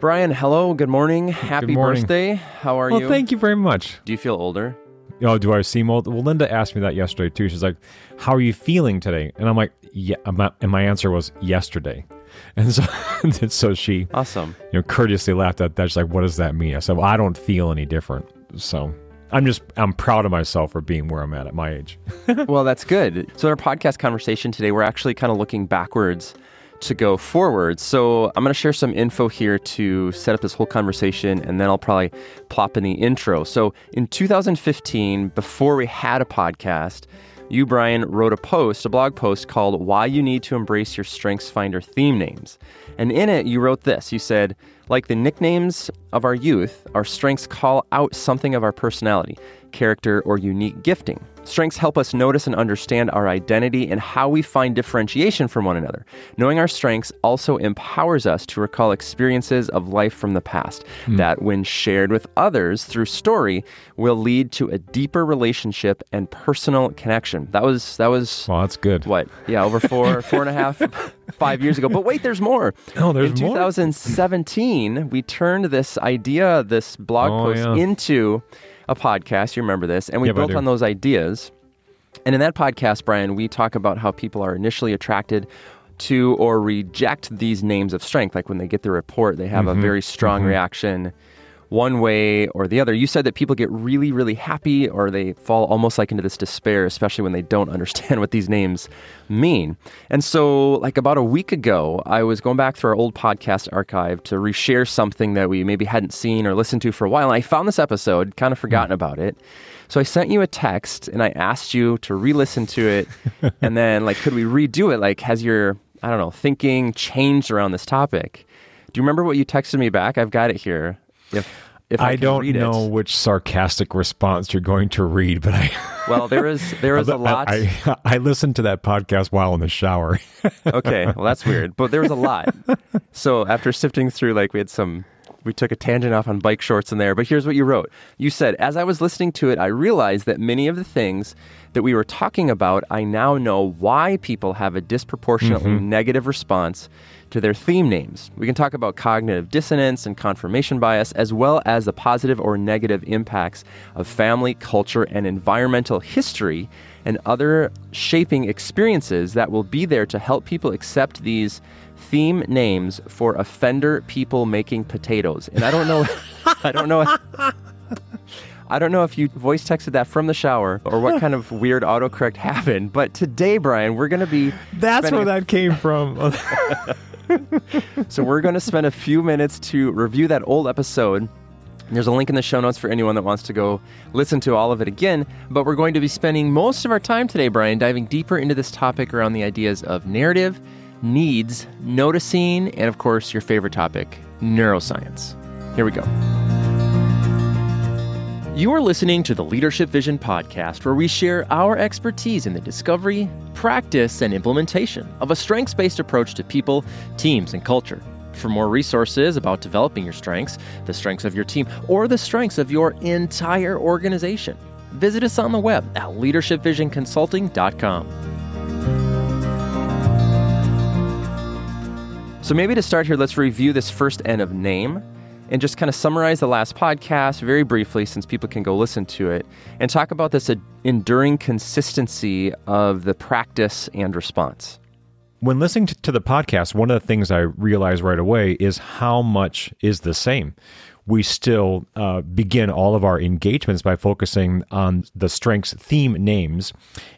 Brian, hello, good morning. Happy morning. birthday. How are Well, you? Well, thank you very much. Do you feel older? Oh, do I seem old? Well, Linda asked me that yesterday too. She's like, "How are you feeling today?" And I'm like, "Yeah," and my answer was yesterday. And so, and so she, Awesome. you know, courteously laughed at that. She's like, "What does that mean?" I said, "Well, I don't feel any different." So I'm just, I'm proud of myself for being where I'm at at my age. well, that's good. So, our podcast conversation today, we're actually kind of looking backwards to go forward. So, I'm going to share some info here to set up this whole conversation, and then I'll probably plop in the intro. So, in 2015, before we had a podcast, you, Brian, wrote a post, a blog post called Why You Need to Embrace Your StrengthsFinder Theme Names. And in it, you wrote this You said, like the nicknames of our youth, our strengths call out something of our personality, character, or unique gifting. Strengths help us notice and understand our identity and how we find differentiation from one another. Knowing our strengths also empowers us to recall experiences of life from the past hmm. that, when shared with others through story, will lead to a deeper relationship and personal connection. That was that was Well, that's good. what? Yeah, over four, four and a half, five years ago. But wait, there's more. Oh, there's more. In more? 2017, we turned this idea, this blog Oh, post, yeah. into a podcast. You remember this? And we Yep, built on those ideas. And in that podcast, Brian, we talk about how people are initially attracted to or reject these names of strength. Like when they get the report, they have Mm-hmm. a very strong reaction one way or the other. You said that people get really, really happy or they fall almost like into this despair, especially when they don't understand what these names mean. And so, like about a week ago, I was going back through our old podcast archive to reshare something that we maybe hadn't seen or listened to for a while. And I found this episode, kind of hmm. forgotten about it. So I sent you a text and I asked you to re-listen to it, and then like, could we redo it? Like, has your I don't know thinking changed around this topic? Do you remember what you texted me back? I've got it here. If if I, I don't read it. know which sarcastic response you're going to read, but I, Well, there is there is a lot. I, I, I listened to that podcast while in the shower. okay, well that's weird, but there was a lot. So after sifting through, like we had some, we took a tangent off on bike shorts in there. But here's what you wrote. You said, as I was listening to it, I realized that many of the things that we were talking about, I now know why people have a disproportionately mm-hmm. negative response to their theme names. We can talk about cognitive dissonance and confirmation bias, as well as the positive or negative impacts of family, culture, and environmental history and other shaping experiences that will be there to help people accept these theme names for offender people making potatoes. And I don't know, I don't know. I don't know if you voice texted that from the shower or what kind of weird autocorrect happened, but today, Brian, we're going to be That's spending where that came from. So we're going to spend a few minutes to review that old episode. There's a link in the show notes for anyone that wants to go listen to all of it again. But we're going to be spending most of our time today, Brian, diving deeper into this topic around the ideas of narrative, needs, noticing, and of course, your favorite topic, neuroscience. Here we go. You are listening to the Leadership Vision podcast, where we share our expertise in the discovery, practice, and implementation of a strengths based approach to people, teams, and culture. For more resources about developing your strengths, the strengths of your team, or the strengths of your entire organization, visit us on the web at leadershipvisionconsulting.com. So, maybe to start here, let's review this first N of name and just kind of summarize the last podcast very briefly since people can go listen to it and talk about this enduring consistency of the practice and response. when listening to, the podcast, one of the things I realized right away is how much is the same. We still uh, begin all of our engagements by focusing on the strengths theme names,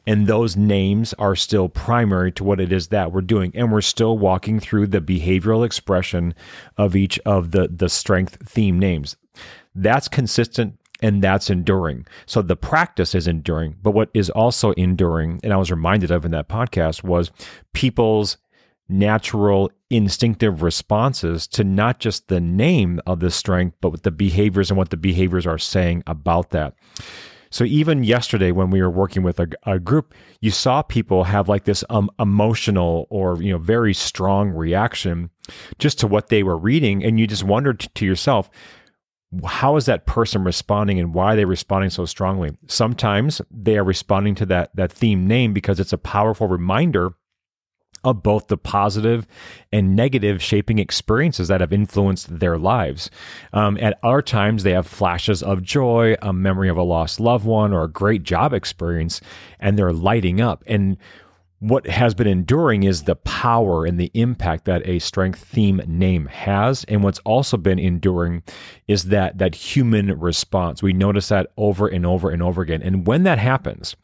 and those names are still primary to what it is that we're doing. And we're still walking through the behavioral expression of each of the, the strength theme names. That's consistent and that's enduring. So the practice is enduring, but what is also enduring, and I was reminded of in that podcast, was people's natural instinctive responses to not just the name of the strength, but with the behaviors and what the behaviors are saying about that. So even yesterday, when we were working with a, a group, you saw people have like this um, emotional or you know very strong reaction just to what they were reading, and you just wondered to yourself, how is that person responding and why are they responding so strongly? Sometimes they are responding to that that theme name because it's a powerful reminder of both the positive and negative shaping experiences that have influenced their lives. Um, at other times, they have flashes of joy, a memory of a lost loved one, or a great job experience, and they're lighting up. And what has been enduring is the power and the impact that a strength theme name has and what's also been enduring is that that human response we notice that over and over and over again and when that happens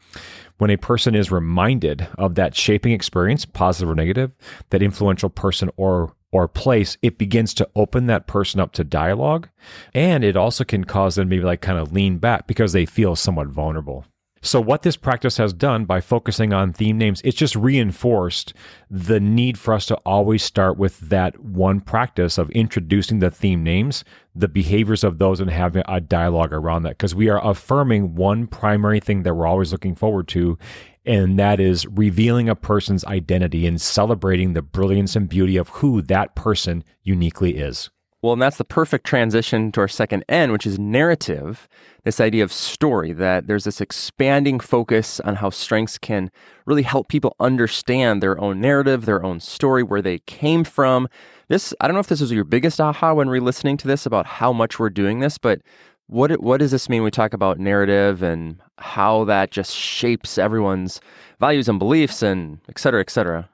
when a person is reminded of that shaping experience positive or negative that influential person or or place, it begins to open that person up to dialogue. And it also can cause them to maybe like kind of lean back because they feel somewhat vulnerable. So, what this practice has done by focusing on theme names, it's just reinforced the need for us to always start with that one practice of introducing the theme names, the behaviors of those, and having a dialogue around that. Because we are affirming one primary thing that we're always looking forward to, and that is revealing a person's identity and celebrating the brilliance and beauty of who that person uniquely is. Well, and that's the perfect transition to our second N, which is narrative. This idea of story, that there's this expanding focus on how strengths can really help people understand their own narrative, their own story, where they came from. This, I don't know if this was your biggest aha when re listening to this about how much we're doing this, but what, what does this mean we talk about narrative and how that just shapes everyone's values and beliefs and et cetera, et cetera?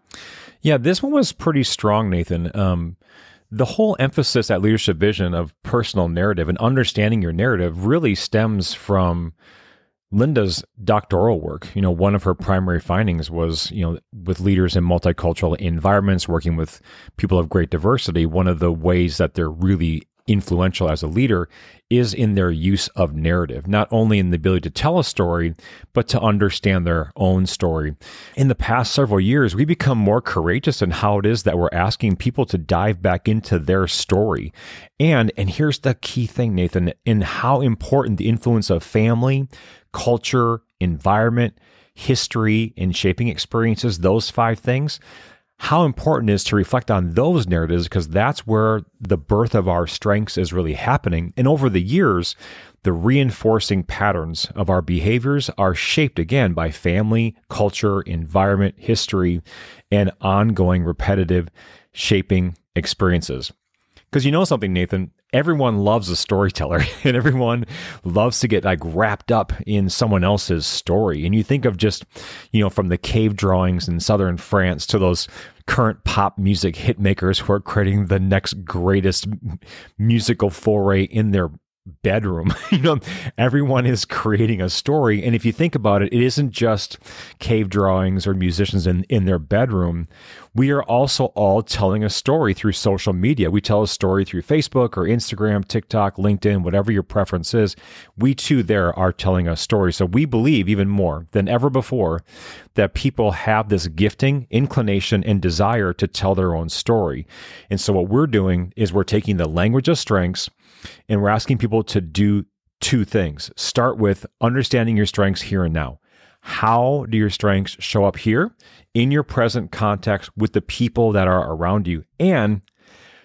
Yeah, this one was pretty strong, Nathan. Um, the whole emphasis at Leadership Vision of personal narrative and understanding your narrative really stems from Linda's doctoral work. You know, one of her primary findings was, you know, with leaders in multicultural environments, working with people of great diversity, one of the ways that they're really influential as a leader is in their use of narrative, not only in the ability to tell a story, but to understand their own story. In the past several years, we become more courageous in how it is that we're asking people to dive back into their story. And, and here's the key thing, Nathan, in how important the influence of family, culture, environment, history, and shaping experiences, those five things, how important it is to reflect on those narratives because that's where the birth of our strengths is really happening. And over the years, the reinforcing patterns of our behaviors are shaped again by family, culture, environment, history, and ongoing repetitive shaping experiences. Because you know something, Nathan, everyone loves a storyteller and everyone loves to get like wrapped up in someone else's story. And you think of just, you know, from the cave drawings in southern France to those current pop music hit makers who are creating the next greatest musical foray in their bedroom. you know, everyone is creating a story. And if you think about it, it isn't just cave drawings or musicians in, in their bedroom. We are also all telling a story through social media. We tell a story through Facebook or Instagram, TikTok, LinkedIn, whatever your preference is. We too there are telling a story. So we believe even more than ever before that people have this gifting, inclination, and desire to tell their own story. And so what we're doing is we're taking the language of strengths and we're asking people to do two things. Start with understanding your strengths here and now. How do your strengths show up here in your present context with the people that are around you? And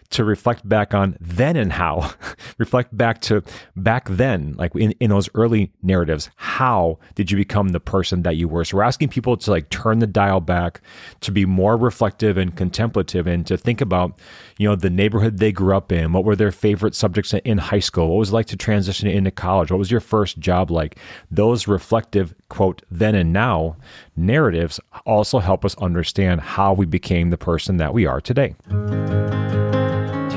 to reflect back on then and how, reflect back to back then, like in, in those early narratives, how did you become the person that you were? So we're asking people to like turn the dial back, to be more reflective and contemplative and to think about, you know, the neighborhood they grew up in, what were their favorite subjects in high school, what was it like to transition into college, what was your first job like? Those reflective, quote, then and now narratives also help us understand how we became the person that we are today.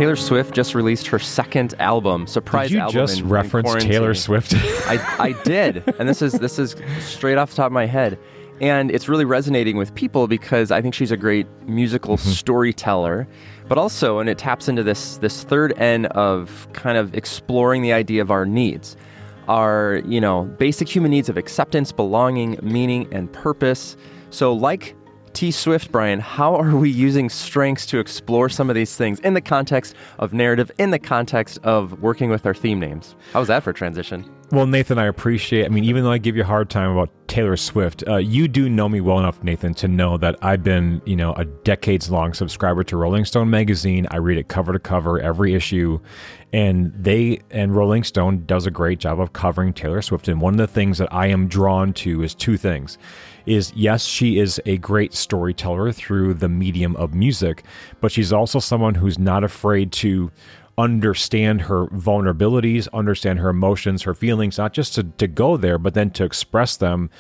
Taylor Swift just released her second album, surprise did you album. just in, reference in Taylor Swift? I, I did, and this is this is straight off the top of my head, and it's really resonating with people because I think she's a great musical Mm-hmm. storyteller, but also, and it taps into this this third N of kind of exploring the idea of our needs, our you know basic human needs of acceptance, belonging, meaning, and purpose. So, like T Swift, Brian, how are we using strengths to explore some of these things in the context of narrative, in the context of working with our theme names? How's that for transition? Well, Nathan, I appreciate. I mean, even though I give you a hard time about Taylor Swift, uh, you do know me well enough, Nathan, to know that I've been, you know, a decades-long subscriber to Rolling Stone magazine. I read it cover to cover, every issue, and they and Rolling Stone does a great job of covering Taylor Swift. And one of the things that I am drawn to is two things: is yes, she is a great storyteller through the medium of music, but she's also someone who's not afraid to understand her vulnerabilities, understand her emotions, her feelings, not just to, to go there, but then to express them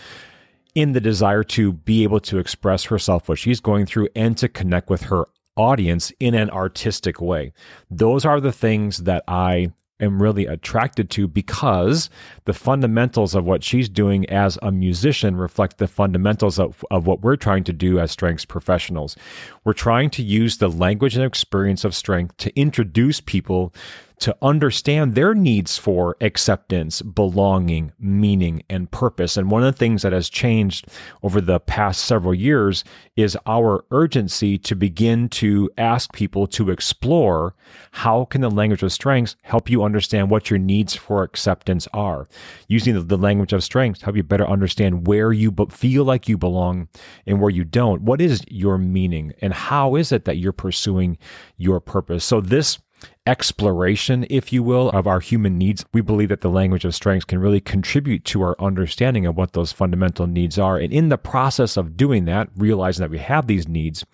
in the desire to be able to express herself, what she's going through, and to connect with her audience in an artistic way. Those are the things that I am really attracted to because the fundamentals of what she's doing as a musician reflect the fundamentals of, of what we're trying to do as strengths professionals. We're trying to use the language and experience of strength to introduce people to understand their needs for acceptance, belonging, meaning, and purpose. And one of the things that has changed over the past several years is our urgency to begin to ask people to explore how can the language of strengths help you understand what your needs for acceptance are. Using the, language of strengths help you better understand where you feel like you belong and where you don't. What is your meaning and how is it that you're pursuing your purpose? So this exploration, if you will, of our human needs, we believe that the language of strengths can really contribute to our understanding of what those fundamental needs are. And in the process of doing that, realizing that we have these needs,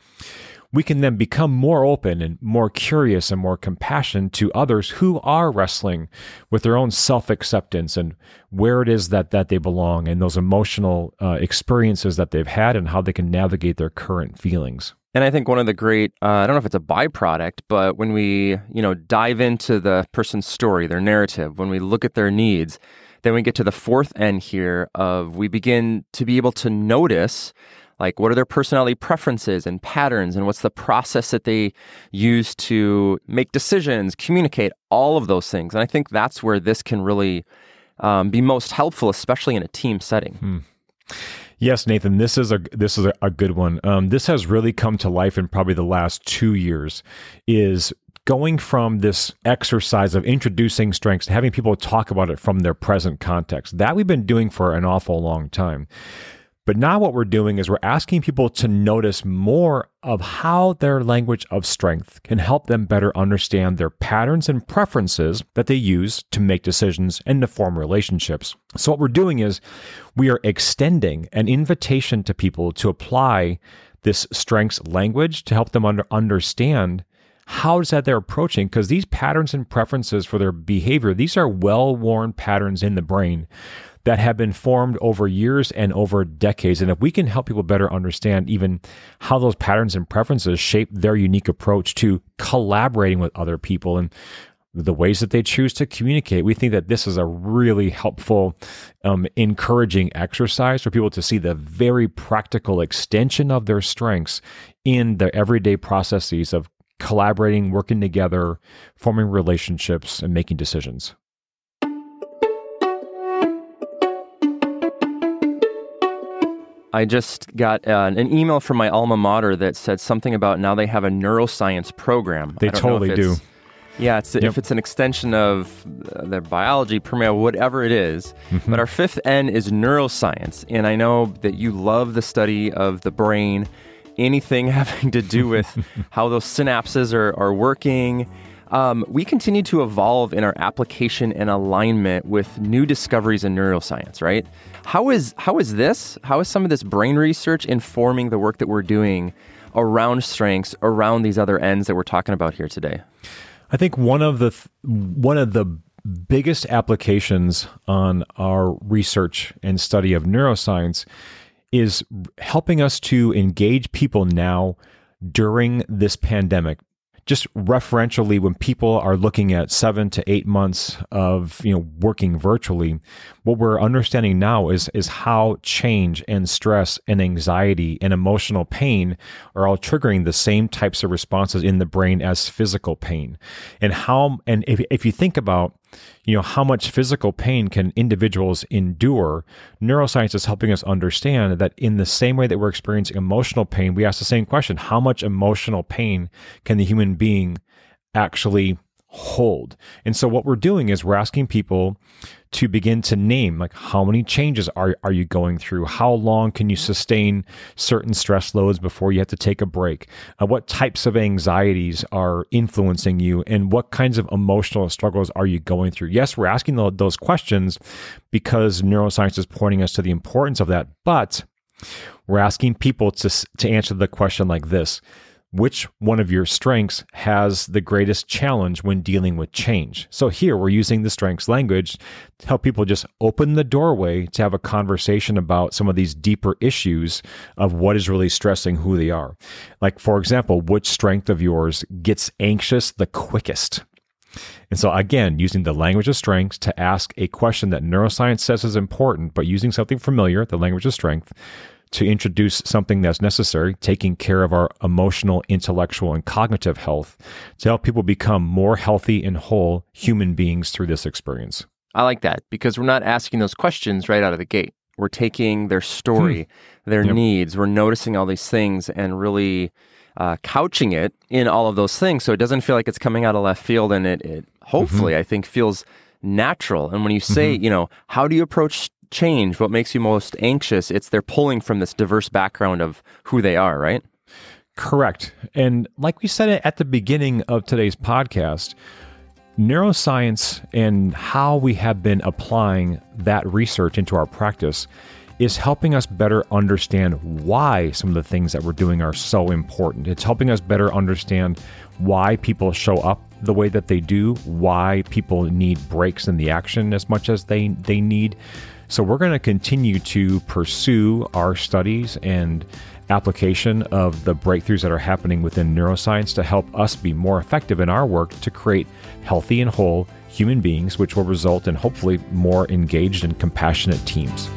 we can then become more open and more curious and more compassionate to others who are wrestling with their own self-acceptance and where it is that that they belong and those emotional uh, experiences that they've had and how they can navigate their current feelings. And I think one of the great, uh, I don't know if it's a byproduct, but when we, you know, dive into the person's story, their narrative, when we look at their needs, then we get to the fourth N here of we begin to be able to notice like what are their personality preferences and patterns and what's the process that they use to make decisions communicate all of those things and i think that's where this can really um, be most helpful especially in a team setting hmm. Yes, Nathan, this is a this is a, a good one. Um, this has really come to life in probably the last two years. Is going from this exercise of introducing strengths to having people talk about it from their present context. That we've been doing for an awful long time. But now what we're doing is we're asking people to notice more of how their language of strength can help them better understand their patterns and preferences that they use to make decisions and to form relationships. So what we're doing is we are extending an invitation to people to apply this strengths language to help them under, understand how is that they're approaching because these patterns and preferences for their behavior these are well-worn patterns in the brain that have been formed over years and over decades. And if we can help people better understand even how those patterns and preferences shape their unique approach to collaborating with other people and the ways that they choose to communicate, we think that this is a really helpful, um, encouraging exercise for people to see the very practical extension of their strengths in the everyday processes of collaborating, working together, forming relationships, and making decisions. I just got uh, an email from my alma mater that said something about now they have a neuroscience program. They totally do. Yeah, it's, yep. if it's an extension of uh, their biology, premier, whatever it is. Mm-hmm. But our fifth N is neuroscience. And I know that you love the study of the brain, anything having to do with how those synapses are, are working. Um, we continue to evolve in our application and alignment with new discoveries in neuroscience, right? How is how is this? How is some of this brain research informing the work that we're doing around strengths, around these other N's that we're talking about here today? I think one of the th- one of the biggest applications on our research and study of neuroscience is helping us to engage people now during this pandemic just referentially when people are looking at seven to eight months of you know working virtually what we're understanding now is is how change and stress and anxiety and emotional pain are all triggering the same types of responses in the brain as physical pain and how and if, if you think about you know how much physical pain can individuals endure neuroscience is helping us understand that in the same way that we're experiencing emotional pain we ask the same question how much emotional pain can the human being actually hold. And so what we're doing is we're asking people to begin to name like how many changes are, are you going through? How long can you sustain certain stress loads before you have to take a break? Uh, what types of anxieties are influencing you? And what kinds of emotional struggles are you going through? Yes we're asking those questions because neuroscience is pointing us to the importance of that but we're asking people to, to answer the question like this which one of your strengths has the greatest challenge when dealing with change. So here we're using the strengths language to help people just open the doorway to have a conversation about some of these deeper issues of what is really stressing who they are. Like, for example, which strength of yours gets anxious the quickest? And so, again, using the language of strengths to ask a question that neuroscience says is important, but using something familiar, the language of strength, to introduce something that's necessary, taking care of our emotional, intellectual, and cognitive health to help people become more healthy and whole human beings through this experience. I like that because we're not asking those questions right out of the gate. We're taking their story, hmm. their yep. needs, we're noticing all these things and really uh, couching it in all of those things so it doesn't feel like it's coming out of left field and it, it hopefully, mm-hmm. I think, feels natural. And when you say, mm-hmm. you know, how do you approach change, what makes you most anxious, it's they're pulling from this diverse background of who they are, right? Correct. And like we said at the beginning of today's podcast, neuroscience and how we have been applying that research into our practice is helping us better understand why some of the things that we're doing are so important. It's helping us better understand why people show up the way that they do, why people need breaks in the action as much as they, they need. So we're going to continue to pursue our studies and application of the breakthroughs that are happening within neuroscience to help us be more effective in our work to create healthy and whole human beings, which will result in hopefully more engaged and compassionate teams.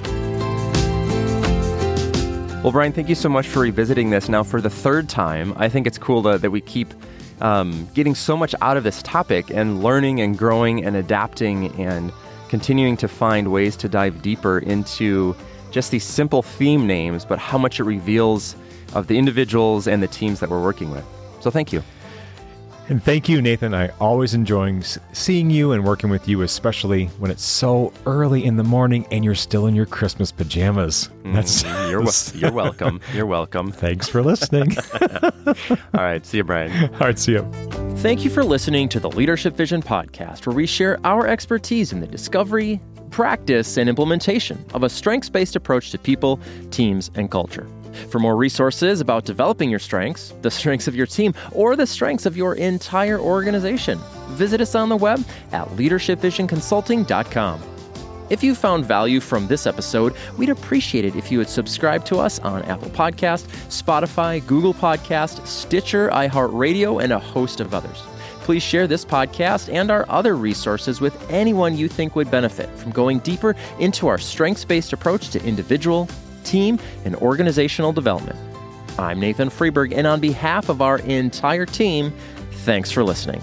Well, Brian, thank you so much for revisiting this now for the third time. I think it's cool to, that we keep um, getting so much out of this topic and learning and growing and adapting and continuing to find ways to dive deeper into just these simple theme names, but how much it reveals of the individuals and the teams that we're working with. So thank you. And thank you, Nathan. I always enjoy seeing you and working with you, especially when it's so early in the morning and you're still in your Christmas pajamas. Mm, That's mm, you're, you're welcome. You're welcome. Thanks for listening. All right, see you, Brian. All right, see you. Thank you for listening to the Leadership Vision podcast, where we share our expertise in the discovery, practice, and implementation of a strengths-based approach to people, teams, and culture. For more resources about developing your strengths, the strengths of your team, or the strengths of your entire organization, visit us on the web at leadershipvisionconsulting.com. If you found value from this episode, we'd appreciate it if you would subscribe to us on Apple Podcast, Spotify, Google Podcast, Stitcher, iHeartRadio, and a host of others. Please share this podcast and our other resources with anyone you think would benefit from going deeper into our strengths based approach to individual, team, and organizational development. I'm Nathan Freeberg, and on behalf of our entire team, thanks for listening.